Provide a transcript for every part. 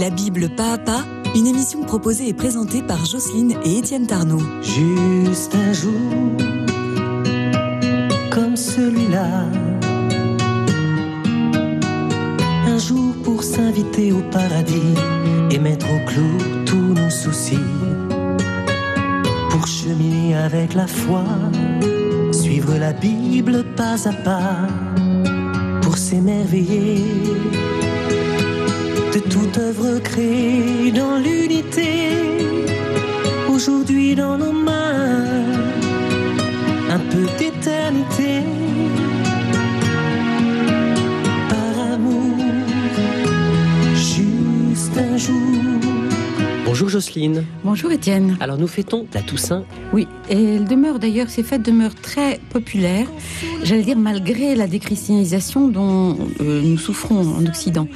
La Bible pas à pas, une émission proposée et présentée par Jocelyne et Étienne Tarnot. Juste un jour comme celui-là. Un jour pour s'inviter au paradis et mettre au clou tous nos soucis. Pour cheminer avec la foi, suivre la Bible pas à pas. Pour s'émerveiller œuvre créée dans l'unité. Aujourd'hui dans nos mains, un peu d'éternité. Par amour, juste un jour. Bonjour Jocelyne. Bonjour Étienne. Alors nous fêtons la Toussaint. Oui, et elle demeure d'ailleurs, ces fêtes demeurent très populaires, j'allais dire malgré la déchristianisation dont euh, nous souffrons en Occident.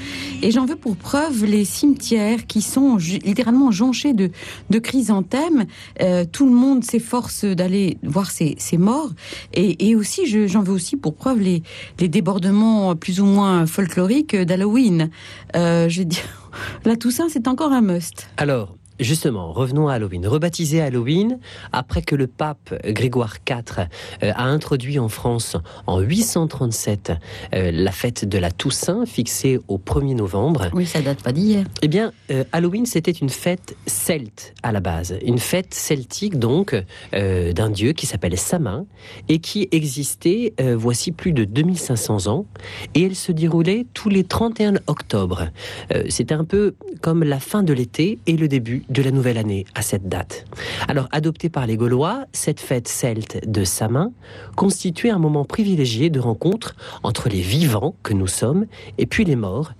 Et j'en veux pour preuve les cimetières qui sont littéralement jonchés de, de chrysanthèmes. Euh, tout le monde s'efforce d'aller voir ces, ces morts. Et, et aussi, je- j'en veux aussi pour preuve les, les débordements plus ou moins folkloriques d'Halloween. Euh, je veux dire, la Toussaint, c'est encore un must. Alors, justement, revenons à Halloween. Rebaptisé Halloween, après que le pape Grégoire IV euh, a introduit en France en 837 euh, la fête de la Toussaint, fixée au 1er novembre, Oui, ça date pas d'hier. eh bien, euh, Halloween, c'était une fête celte à la base. Une fête celtique, donc, euh, d'un dieu qui s'appelle Samin et qui existait euh, voici plus de 2500 ans. Et elle se déroulait tous les 31 octobre. Euh, C'était un peu comme la fin de l'été et le début de la nouvelle année à cette date. Alors, adoptée par les Gaulois, cette fête celte de Samin constituait un moment privilégié de rencontre entre les vivants que nous sommes et puis les morts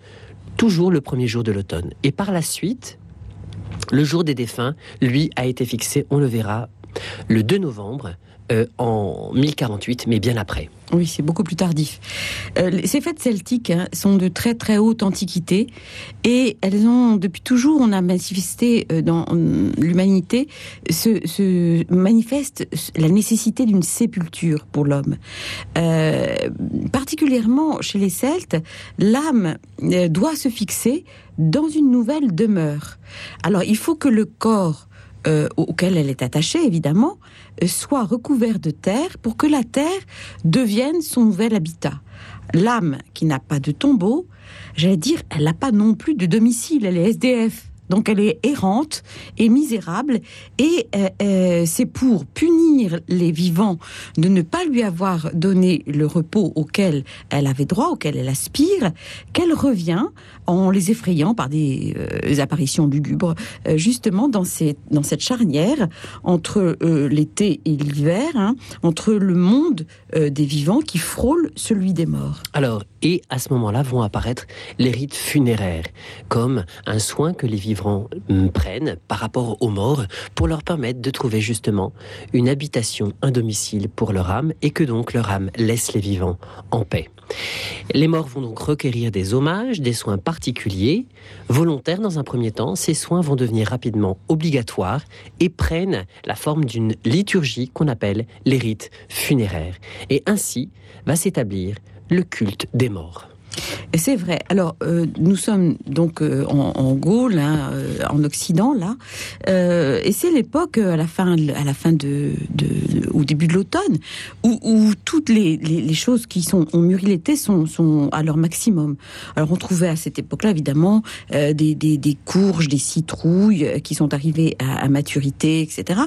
toujours le premier jour de l'automne. Et par la suite, le jour des défunts, lui, a été fixé, on le verra, le 2 novembre euh, en 1048, mais bien après. Oui, c'est beaucoup plus tardif. Euh, ces fêtes celtiques hein, sont de très très haute antiquité et elles ont depuis toujours, on a manifesté euh, dans hum, l'humanité, se, manifeste la nécessité d'une sépulture pour l'homme. Particulièrement chez les Celtes, l'âme doit se fixer dans une nouvelle demeure. Alors, il faut que le corps euh, auquel elle est attachée, évidemment, euh, soit recouvert de terre pour que la terre devienne son nouvel habitat. L'âme qui n'a pas de tombeau, j'allais dire, elle n'a pas non plus de domicile, elle est SDF. Donc elle est errante et misérable, et euh, c'est pour punir les vivants de ne pas lui avoir donné le repos auquel elle avait droit, auquel elle aspire, qu'elle revient en les effrayant par des euh, apparitions lugubres, euh, justement dans, cette charnière entre euh, l'été et l'hiver, hein, entre le monde des vivants qui frôle celui des morts. Alors, et à ce moment-là vont apparaître les rites funéraires, comme un soin que les vivants hum, prennent par rapport aux morts pour leur permettre de trouver justement une habitation, un domicile pour leur âme, et que donc leur âme laisse les vivants en paix. Les morts vont donc requérir des hommages, des soins particuliers, volontaires dans un premier temps. Ces soins vont devenir rapidement obligatoires et prennent la forme d'une liturgie qu'on appelle les rites funéraires. Et ainsi va s'établir le culte des morts. C'est vrai. Alors, euh, nous sommes donc euh, en, en Gaule, hein, euh, en Occident, là, et c'est l'époque à la fin, à la fin de, au début de l'automne, où, toutes les, choses qui sont ont mûri l'été sont, à leur maximum. Alors, on trouvait à cette époque-là, évidemment, des, courges, des citrouilles qui sont arrivées à, maturité, etc.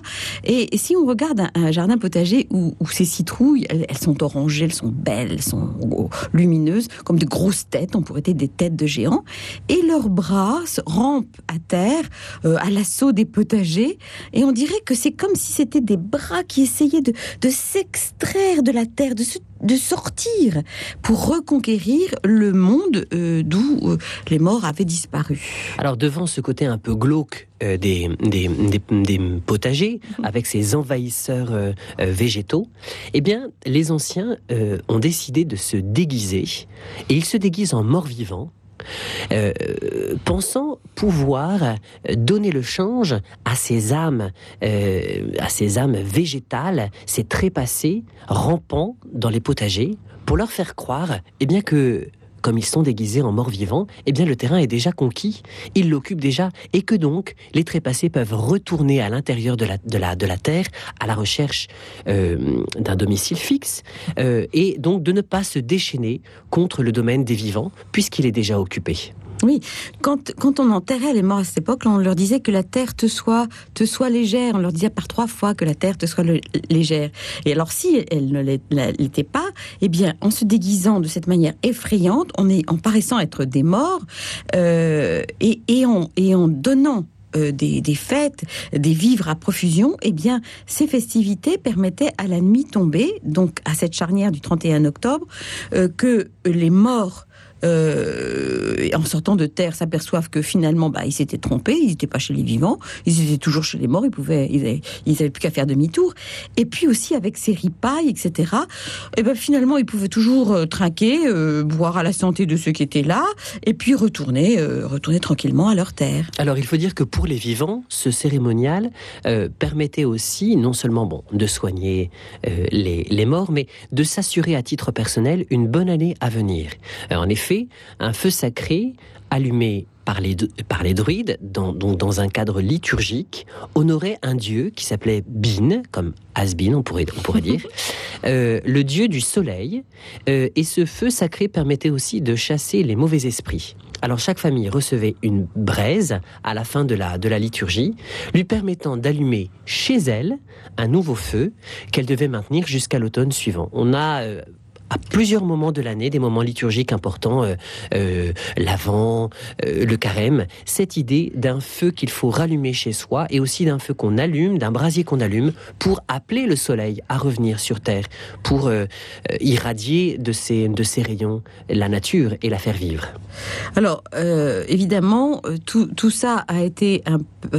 Et, si on regarde un, jardin potager où, ces citrouilles, elles, elles sont orangées, elles sont belles, elles sont oh, lumineuses, comme de grosses têtes, on pourrait dire des têtes de géants, et leurs bras rampent à terre euh, à l'assaut des potagers, et on dirait que c'est comme si c'était des bras qui essayaient de, de s'extraire de la terre, de, se- de sortir pour reconquérir le monde euh, d'où euh, les morts avaient disparu. Alors devant ce côté un peu glauque euh, des, des, des- des potagers, avec ces envahisseurs végétaux, eh bien les anciens ont décidé de se déguiser, et ils se déguisent en morts-vivants, euh, pensant pouvoir donner le change à ces âmes, euh, à ces âmes végétales, ces trépassés rampant dans les potagers, pour leur faire croire, eh bien que comme ils sont déguisés en morts vivants, eh bien le terrain est déjà conquis, ils l'occupent déjà, et que donc les trépassés peuvent retourner à l'intérieur de la terre à la recherche euh, d'un domicile fixe, euh, et donc de ne pas se déchaîner contre le domaine des vivants, puisqu'il est déjà occupé. Oui, quand, quand on enterrait les morts à cette époque, on leur disait que la terre te soit, te soit légère. On leur disait par trois fois que la terre te soit légère. Et alors, si elle ne l'était pas, eh bien, en se déguisant de cette manière effrayante, on est, en paraissant être des morts, euh, et, et, en, et en donnant euh, des, des, fêtes, des vivres à profusion, eh bien, ces festivités permettaient à la nuit tombée, donc à cette charnière du 31 octobre, euh, que les morts euh, en sortant de terre, s'aperçoivent que finalement, bah, ils s'étaient trompés, ils n'étaient pas chez les vivants, ils étaient toujours chez les morts, ils pouvaient, ils avaient, plus qu'à faire demi-tour. Et puis aussi avec ces ripailles, etc. Et ben finalement, ils pouvaient toujours euh, trinquer, euh, boire à la santé de ceux qui étaient là, et puis retourner, retourner tranquillement à leur terre. Alors, il faut dire que pour les vivants, ce cérémonial permettait aussi non seulement bon de soigner les, les morts, mais de s'assurer à titre personnel une bonne année à venir. en effet un feu sacré allumé par les, par les druides, dans, donc dans un cadre liturgique, honorait un dieu qui s'appelait Bin, comme Asbin, on pourrait, on pourrait dire, euh, le dieu du soleil. Euh, et ce feu sacré permettait aussi de chasser les mauvais esprits. Alors chaque famille recevait une braise à la fin de la, de la liturgie, lui permettant d'allumer chez elle un nouveau feu qu'elle devait maintenir jusqu'à l'automne suivant. On a euh, à plusieurs moments de l'année, des moments liturgiques importants, euh, euh, l'Avent, euh, le carême, cette idée d'un feu qu'il faut rallumer chez soi et aussi d'un feu qu'on allume, d'un brasier qu'on allume pour appeler le soleil à revenir sur Terre, pour irradier de ses, de ses rayons la nature et la faire vivre. Alors, évidemment, tout, tout, ça a été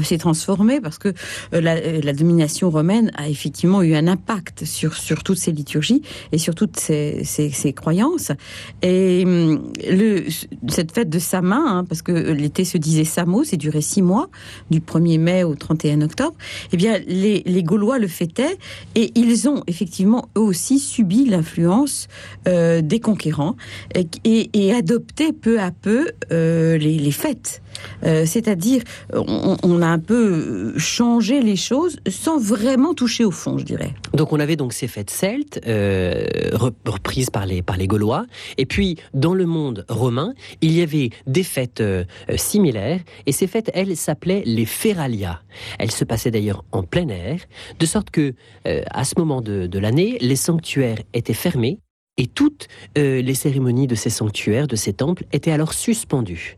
s'est transformé parce que la, la, domination romaine a effectivement eu un impact sur, sur toutes ces liturgies et sur toutes ces, ses, croyances. Et hum, le, cette fête de Samin, hein, parce que l'été se disait Samo, c'est duré six mois, du 1er mai au 31 octobre, eh bien, les, Gaulois le fêtaient et ils ont effectivement eux aussi subi l'influence euh, des conquérants et, adopté peu à peu euh, les fêtes. Euh, c'est-à-dire, on, a un peu changé les choses sans vraiment toucher au fond, je dirais. Donc on avait donc ces fêtes celtes reprises par les, par les Gaulois. Et puis, dans le monde romain, il y avait des fêtes euh, similaires. Et ces fêtes, elles, s'appelaient les Feralia. Elles se passaient d'ailleurs en plein air, de sorte que, à ce moment de l'année, les sanctuaires étaient fermés et toutes euh, les cérémonies de ces sanctuaires, de ces temples, étaient alors suspendues.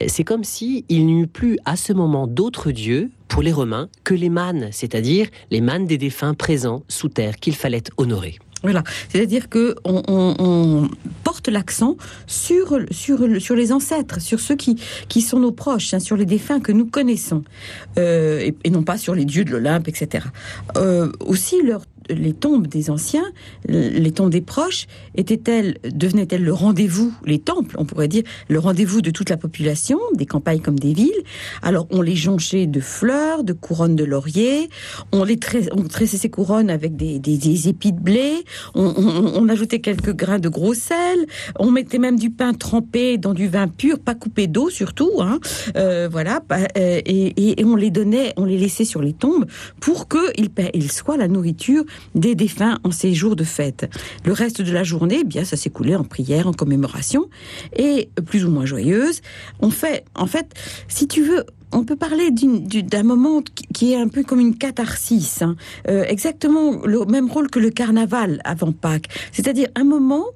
Euh, c'est comme si il n'y eut plus à ce moment d'autres dieux pour les Romains que les mânes, c'est-à-dire les mânes des défunts présents sous terre qu'il fallait honorer. Voilà, c'est-à-dire que on, porte l'accent sur, sur, sur les ancêtres, sur ceux qui, qui sont nos proches, hein, sur les défunts que nous connaissons, euh, et, non pas sur les dieux de l'Olympe, etc. aussi, leur, les tombes des anciens, les tombes des proches, étaient-elles, devenaient-elles le rendez-vous, les temples, on pourrait dire, le rendez-vous de toute la population, des campagnes comme des villes? Alors, on les jonchait de fleurs, de couronnes de laurier, on les tressait ces couronnes avec des, épis de blé, on, ajoutait quelques grains de gros sel, on mettait même du pain trempé dans du vin pur, pas coupé d'eau surtout, hein, euh, voilà, euh, et, on les donnait, on les laissait sur les tombes pour qu'ils soient la nourriture des défunts en ces jours de fête. Le reste de la journée, eh bien, ça s'écoulait en prière, en commémoration, et plus ou moins joyeuse. On fait, en fait, si tu veux, on peut parler d'un moment qui est un peu comme une catharsis, hein. euh, exactement le même rôle que le carnaval avant Pâques, c'est-à-dire un moment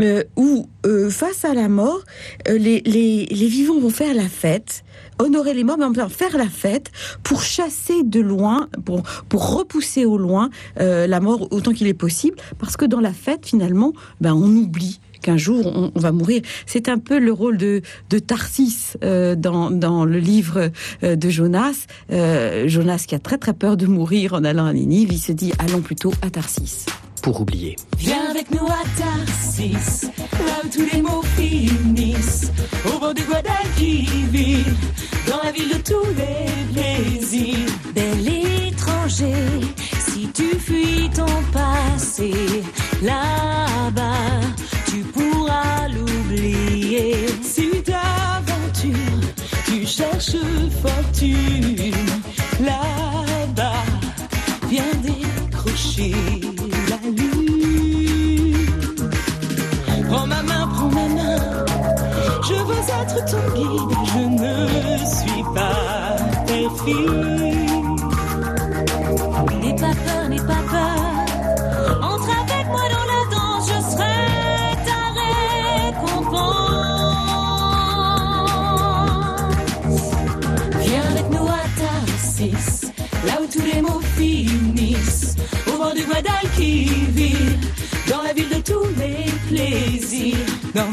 euh, où, euh, face à la mort, les, les, vivants vont faire la fête, honorer les morts, mais en faire la fête pour chasser de loin, pour, pour repousser au loin euh, la mort autant qu'il est possible, parce que dans la fête, finalement, ben, on oublie qu'un jour on, va mourir. C'est un peu le rôle de, de Tarsis euh, dans, dans, le livre euh, de Jonas. Jonas qui a très très peur de mourir en allant à Ninive, il se dit allons plutôt à Tarsis pour oublier. Viens avec nous à Tarsis, là où tous les mots finissent, au bord du Guadalquivir, dans la ville de tous les plaisirs. Bel étranger, si tu fuis ton passé, là-bas, tu pourras l'oublier. Si d'aventure tu cherches fortune, là-bas, viens décrocher être ton guide, je ne suis pas perfide. N'aie pas peur, n'aie pas peur. Entre avec moi dans la danse, je serai ta récompense. Viens avec nous à Tarsis, là où tous les mots finissent. Au bord du Guadalquivir, dans la ville de tous les plaisirs. Dans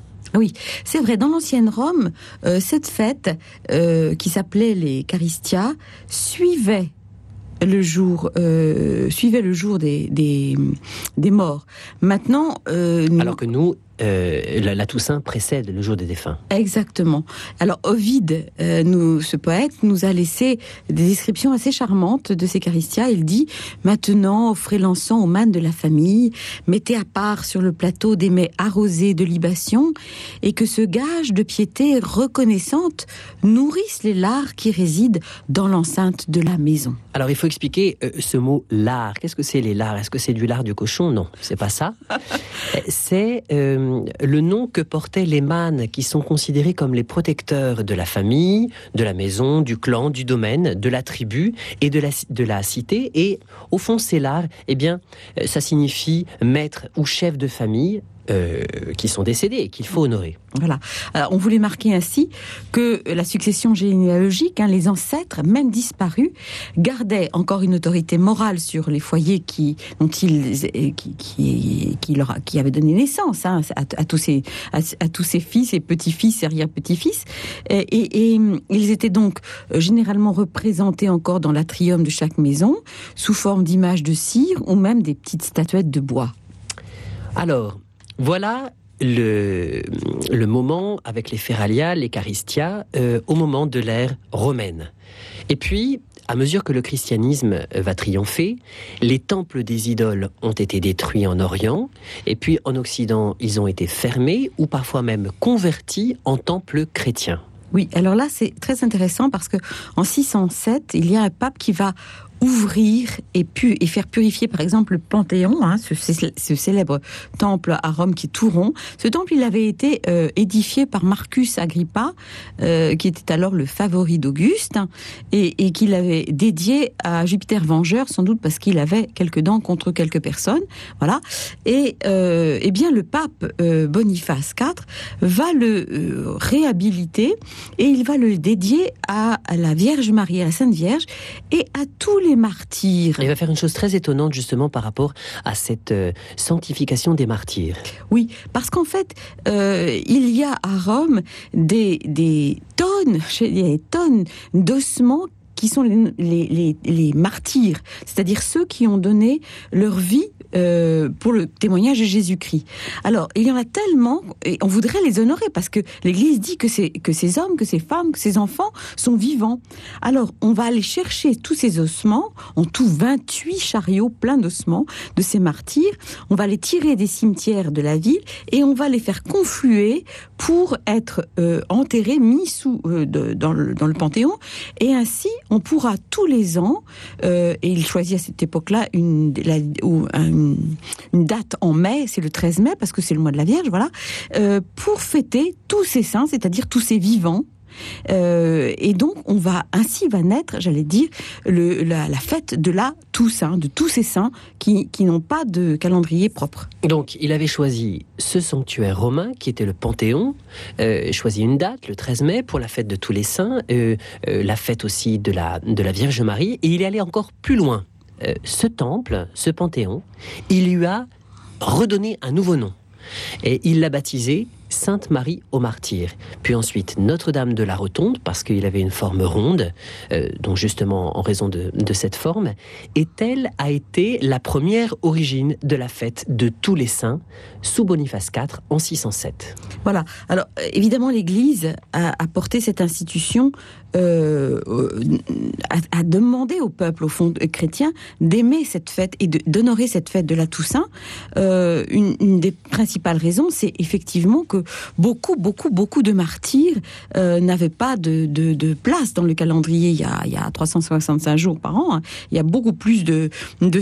Ah Oui, c'est vrai. Dans l'ancienne Rome, euh, cette fête, euh, qui s'appelait les Caristia, suivait le jour, euh, suivait le jour des, des, des morts. Maintenant, Alors que nous, euh, la, la Toussaint précède le jour des défunts. Exactement. Alors Ovide, euh, nous, ce poète, nous a laissé des descriptions assez charmantes de ces Caristia. Il dit Maintenant, offrez l'encens aux mânes de la famille, mettez à part sur le plateau des mets arrosés de libations, et que ce gage de piété reconnaissante nourrisse les lards qui résident dans l'enceinte de la maison. Alors il faut expliquer euh, ce mot lard. Qu'est-ce que c'est les lards Est-ce que c'est du lard du cochon? Non, c'est pas ça. C'est euh, le nom que portaient les mânes qui sont considérés comme les protecteurs de la famille, de la maison, du clan, du domaine, de la tribu et de la, de la cité. Et au fond, ces lards, eh bien, euh, ça signifie maître ou chef de famille. Euh, qui sont décédés et qu'il faut honorer. Voilà. Alors, on voulait marquer ainsi que la succession généalogique, hein, les ancêtres, même disparus, gardaient encore une autorité morale sur les foyers qui, dont ils, qui, qui, qui leur, qui avaient donné naissance hein, à, à tous ces, à, à tous ces fils et petits-fils, arrière-petits-fils. Et, et- et ils étaient donc euh, généralement représentés encore dans l'atrium de chaque maison, sous forme d'images de cire ou même des petites statuettes de bois. Alors, voilà le, le moment avec les Feralia, les Caristia, euh, au moment de l'ère romaine. Et puis, à mesure que le christianisme va triompher, les temples des idoles ont été détruits en Orient, et puis en Occident, ils ont été fermés ou parfois même convertis en temples chrétiens. Oui, alors là, c'est très intéressant parce que en 607, il y a un pape qui va ouvrir et, faire purifier, par exemple, le Panthéon, hein, ce, célèbre temple à Rome qui est tout rond. Ce temple, il avait été euh, édifié par Marcus Agrippa, euh, qui était alors le favori d'Auguste, hein, et, qu'il avait dédié à Jupiter Vengeur, sans doute parce qu'il avait quelques dents contre quelques personnes. Voilà. Et euh, eh bien, le pape Boniface IV va le réhabiliter et il va le dédier à, à la Vierge Marie, à la Sainte Vierge, et à tous les les martyrs. Il va faire une chose très étonnante justement par rapport à cette euh, sanctification des martyrs. Oui, parce qu'en fait, euh, il y a à Rome des, des tonnes, des tonnes d'ossements qui sont les, les- les- les martyrs, c'est-à-dire ceux qui ont donné leur vie euh, pour le témoignage de Jésus-Christ. Alors, il y en a tellement, et on voudrait les honorer, parce que l'Église dit que, que ces hommes, que ces femmes, que ces enfants sont vivants. Alors, on va aller chercher tous ces ossements, en tout 28 chariots pleins d'ossements de ces martyrs, on va les tirer des cimetières de la ville et on va les faire confluer pour être euh, enterrés, mis sous, euh, dans, le, dans le Panthéon. Et ainsi, on pourra tous les ans, et il choisit à cette époque-là une, une date en mai, c'est le 13 mai, parce que c'est le mois de la Vierge, voilà, euh, pour fêter tous ces saints, c'est-à-dire tous ces vivants. Euh, et donc, on va ainsi va naître, j'allais dire, la, fête de la Toussaint, de tous ces saints qui, n'ont pas de calendrier propre. Donc, il avait choisi ce sanctuaire romain qui était le Panthéon, euh, choisi une date, le 13 mai, pour la fête de tous les saints, la fête aussi de la Vierge Marie, et il est allé encore plus loin. Euh, ce temple, ce Panthéon, il lui a redonné un nouveau nom. Et il l'a baptisé Sainte Marie aux Martyrs. Puis ensuite Notre-Dame de la Rotonde, parce qu'il avait une forme ronde, euh, donc justement en raison de, cette forme. Et telle a été la première origine de la fête de tous les saints sous Boniface IV en 607. Voilà. Alors, évidemment, l'Église a, porté cette institution euh, euh, à, à demander au peuple, au fond euh, chrétien, d'aimer cette fête et d'honorer cette fête de la Toussaint. Euh, une des principales raisons, c'est effectivement que beaucoup, beaucoup, beaucoup de martyrs euh, n'avaient pas de, place dans le calendrier. Il y a, il y a 365 jours par an. hein. Il y a beaucoup plus de,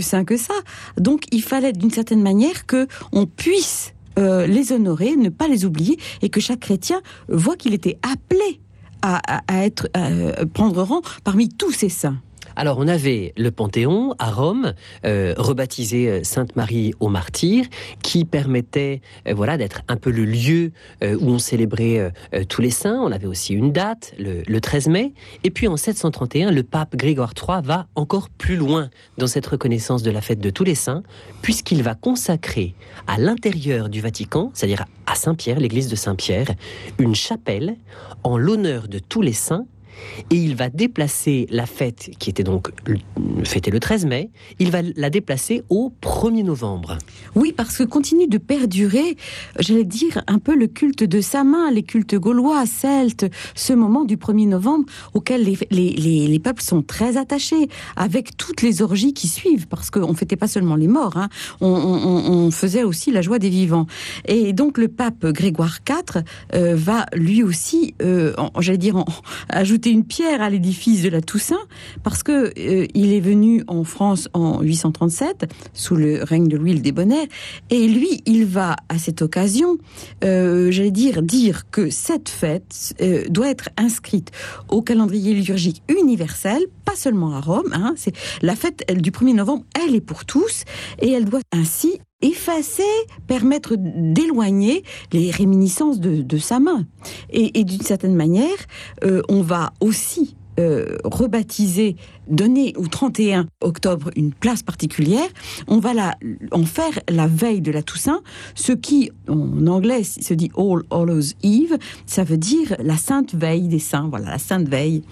saints que ça. Donc, il fallait d'une certaine manière que on puisse euh, les honorer, ne pas les oublier, et que chaque chrétien voit qu'il était appelé à, à- être à prendre rang parmi tous ces saints. Alors on avait le Panthéon à Rome, euh, rebaptisé euh, Sainte Marie aux Martyrs, qui permettait euh, voilà d'être un peu le lieu où on célébrait tous les saints. On avait aussi une date, le, le 13 mai. Et puis en 731, le pape Grégoire III va encore plus loin dans cette reconnaissance de la fête de tous les saints, puisqu'il va consacrer à l'intérieur du Vatican, c'est-à-dire à Saint-Pierre, l'église de Saint-Pierre, une chapelle en l'honneur de tous les saints et il va déplacer la fête, qui était donc fêtée le 13 mai, il va la déplacer au 1er novembre. Oui, parce que continue de perdurer, j'allais dire, un peu le culte de sa main, les cultes gaulois, celtes, ce moment du 1er novembre auquel les, les, les, les peuples sont très attachés, avec toutes les orgies qui suivent, parce qu'on fêtait pas seulement les morts, hein, on, faisait aussi la joie des vivants. Et donc le pape Grégoire IV euh, va lui aussi, euh, j'allais dire, en- une pierre à l'édifice de la Toussaint, parce que euh, il est venu en France en 837 sous le règne de Louis le Débonnaire, et lui, il va à cette occasion, euh, j'allais dire, dire que cette fête euh, doit être inscrite au calendrier liturgique universel, pas seulement à Rome. Hein, c'est la fête du 1er novembre, elle est pour tous, et elle doit ainsi effacer, permettre d'éloigner les réminiscences de, de sa main. Et, et d'une certaine manière, euh, on va aussi euh, rebaptiser, donner au 31 octobre une place particulière, on va la, en faire la veille de la Toussaint, ce qui en anglais se dit All Hallows Eve, ça veut dire la sainte veille des saints, voilà, la sainte veille,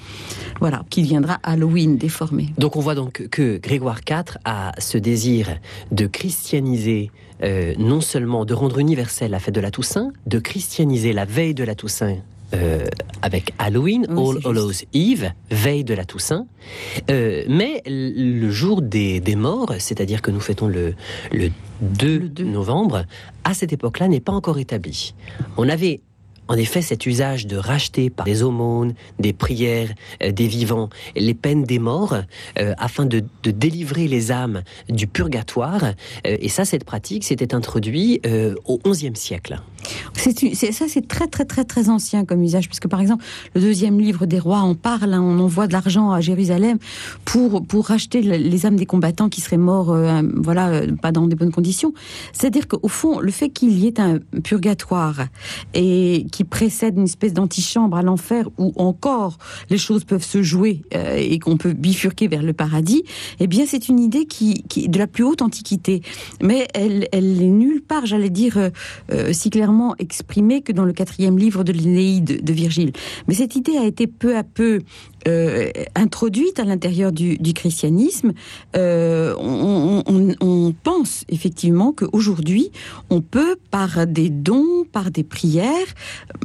voilà, qui viendra Halloween déformé. Donc on voit donc que Grégoire IV a ce désir de christianiser, euh, non seulement de rendre universelle la fête de la Toussaint, de christianiser la veille de la Toussaint. Euh, avec Halloween, Oui, All. Hallows Eve, veille de la Toussaint, Euh, mais le jour des, des morts, c'est-à-dire que nous fêtons le, le 2 Le 2. novembre, à cette époque-là n'est pas encore établi. On avait en effet cet usage de racheter par des aumônes, des prières, euh, des vivants, les peines des morts, euh, afin de, de délivrer les âmes du purgatoire. Euh, et ça, cette pratique s'était introduite au XIe siècle. C'est ça, c'est très très très très ancien comme usage, parce que par exemple, le deuxième livre des rois en parle. hein, on envoie de l'argent à Jérusalem pour pour racheter le- les âmes des combattants qui seraient morts, euh, voilà, euh, pas dans des bonnes conditions. C'est-à-dire qu'au fond, le fait qu'il y ait un purgatoire et qui précède une espèce d'antichambre à l'enfer où encore les choses peuvent se jouer euh, et qu'on peut bifurquer vers le paradis, eh bien, c'est une idée qui, qui de la plus haute antiquité. Mais elle, est nulle part, j'allais dire, si clairement exprimée que dans le quatrième livre de l'Énéide de Virgile. Mais cette idée a été peu à peu euh, introduite à l'intérieur du, christianisme. Euh, on, pense effectivement qu'aujourd'hui, on peut, par des dons, par des prières,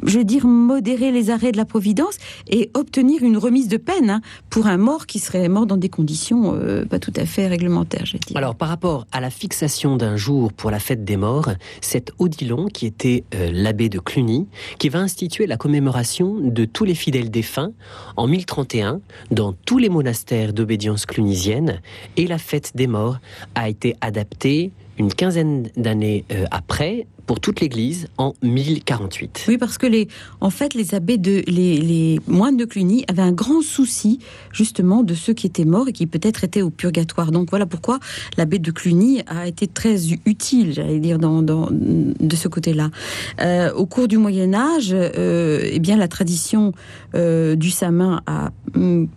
je veux dire, modérer les arrêts de la Providence et obtenir une remise de peine hein, pour un mort qui serait mort dans des conditions euh, pas tout à fait réglementaires, je. Alors, par rapport à la fixation d'un jour pour la fête des morts, c'est Odilon, qui était l'abbé de Cluny, qui va instituer la commémoration de tous les fidèles défunts en 1031 dans tous les monastères d'obédience clunisienne. Et la fête des morts a été adaptée une quinzaine d'années euh, après pour toute l'Église en 1048. Oui, parce que les, en fait, les abbés de, les, moines de Cluny avaient un grand souci justement de ceux qui étaient morts et qui peut-être étaient au purgatoire. Donc voilà pourquoi l'abbé de Cluny a été très utile, j'allais dire, dans- de ce côté-là. Euh, au cours du Moyen Âge, euh, eh bien la tradition euh, du samin a hum,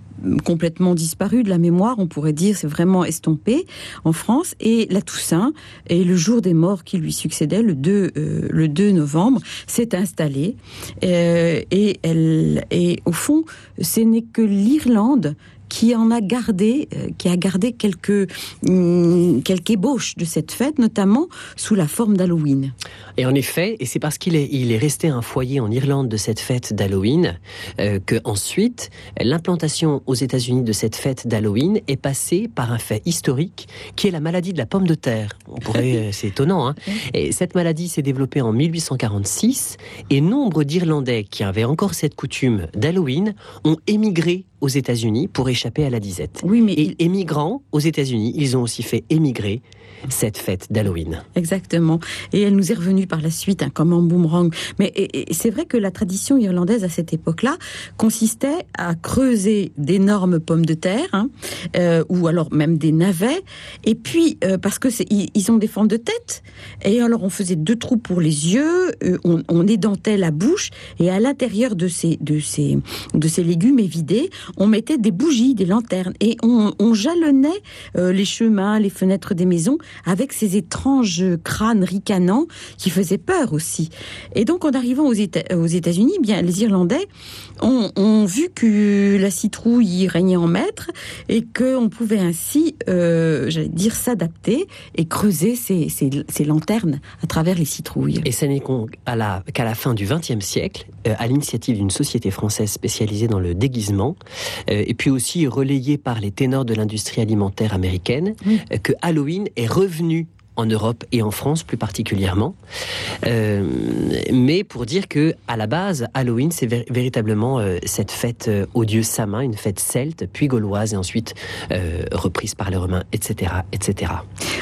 complètement disparu de la mémoire, on pourrait dire, c'est vraiment estompé en France. Et la Toussaint et le jour des morts qui lui succédait, le 2, euh, le 2 novembre, s'est installée. Euh, et, elle, et au fond, ce n'est que l'Irlande qui en a gardé, euh, qui a gardé quelques, hum, quelques ébauches de cette fête, notamment sous la forme d'Halloween. Et en effet, et c'est parce qu'il est, il est resté un foyer en Irlande de cette fête d'Halloween euh, que ensuite l'implantation aux États-Unis de cette fête d'Halloween est passée par un fait historique qui est la maladie de la pomme de terre. On pourrait, c'est étonnant. Hein et cette maladie s'est développée en 1846 et nombre d'Irlandais qui avaient encore cette coutume d'Halloween ont émigré aux États-Unis pour échapper à la disette. Oui, mais Et émigrant aux États-Unis, ils ont aussi fait émigrer cette fête d'Halloween. Exactement. Et elle nous est revenue par la suite, hein, comme un boomerang. Mais c'est vrai que la tradition irlandaise à cette époque-là consistait à creuser d'énormes pommes de terre, hein, euh, ou alors même des navets. Et puis, euh, parce que ils, ont des formes de tête, et alors on faisait deux trous pour les yeux, euh, on, édentait la bouche, et à l'intérieur de ces, légumes évidés, on mettait des bougies, des lanternes, et on, on jalonnait les chemins, les fenêtres des maisons avec ces étranges crânes ricanants qui faisaient peur aussi. Et donc, en arrivant aux, Éta- aux États-Unis, eh bien les Irlandais ont, ont vu que la citrouille régnait en maître et qu'on pouvait ainsi, euh, j'allais dire, s'adapter et creuser ces, ces- ces lanternes à travers les citrouilles. Et ce n'est qu'en- à la- qu'à la fin du XXe siècle, euh, à l'initiative d'une société française spécialisée dans le déguisement, euh, et puis aussi relayée par les ténors de l'industrie alimentaire américaine, Oui. que Halloween est revenu en Europe et en France plus particulièrement. Euh, mais pour dire que à la base, Halloween, c'est vér- véritablement euh, cette fête euh, au dieu Samin, une fête celte, puis gauloise, et ensuite euh, reprise par les Romains, etc., etc.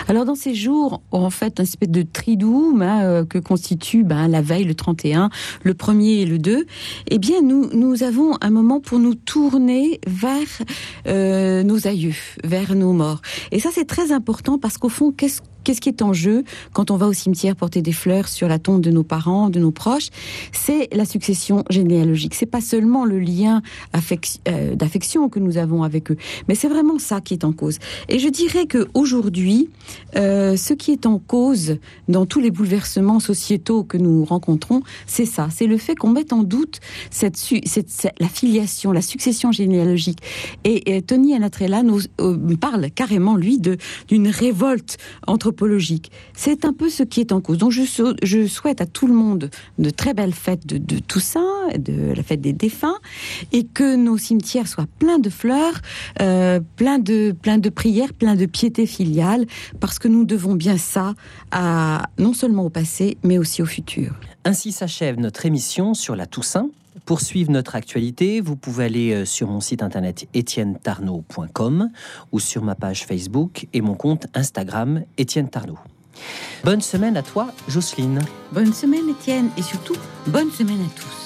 Alors dans ces jours, en fait, un espèce de tridoum hein, que constitue ben, la veille, le 31, le 1er et le 2, eh bien nous, nous avons un moment pour nous tourner vers nos aïeux, vers nos morts. Et ça c'est très important parce qu'au fond, qu'est-ce Qu'est-ce qui est en jeu quand on va au cimetière porter des fleurs sur la tombe de nos parents, de nos proches? C'est la succession généalogique. C'est pas seulement le lien euh, d'affection que nous avons avec eux, mais c'est vraiment ça qui est en cause. Et je dirais que aujourd'hui, euh, ce qui est en cause dans tous les bouleversements sociétaux que nous rencontrons, c'est ça, c'est le fait qu'on mette en doute cette, la filiation, la succession généalogique. Et, Tony Anatrella nous euh, parle carrément lui d'une révolte C'est un peu ce qui est en cause. Donc je, sou- je souhaite à tout le monde de très belles fêtes de, Toussaint, de la fête des défunts, et que nos cimetières soient pleins de fleurs, euh, plein de de prières, plein de piété filiale, parce que nous devons bien ça à non seulement au passé, mais aussi au futur. Ainsi s'achève notre émission sur la Toussaint poursuivre notre actualité, vous pouvez aller euh, sur mon site internet étienne-tarnot.com ou sur ma page Facebook et mon compte Instagram Étienne Tarnot. Bonne semaine à toi, Jocelyne. Bonne semaine, Étienne, et surtout, bonne semaine à tous.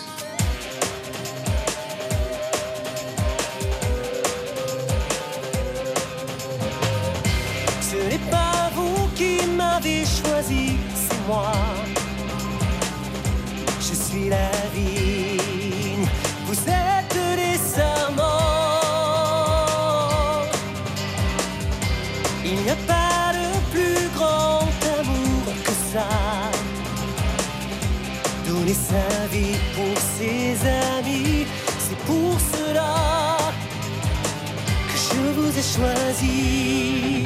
sa vie pour ses amis. C'est pour cela que je vous ai choisi.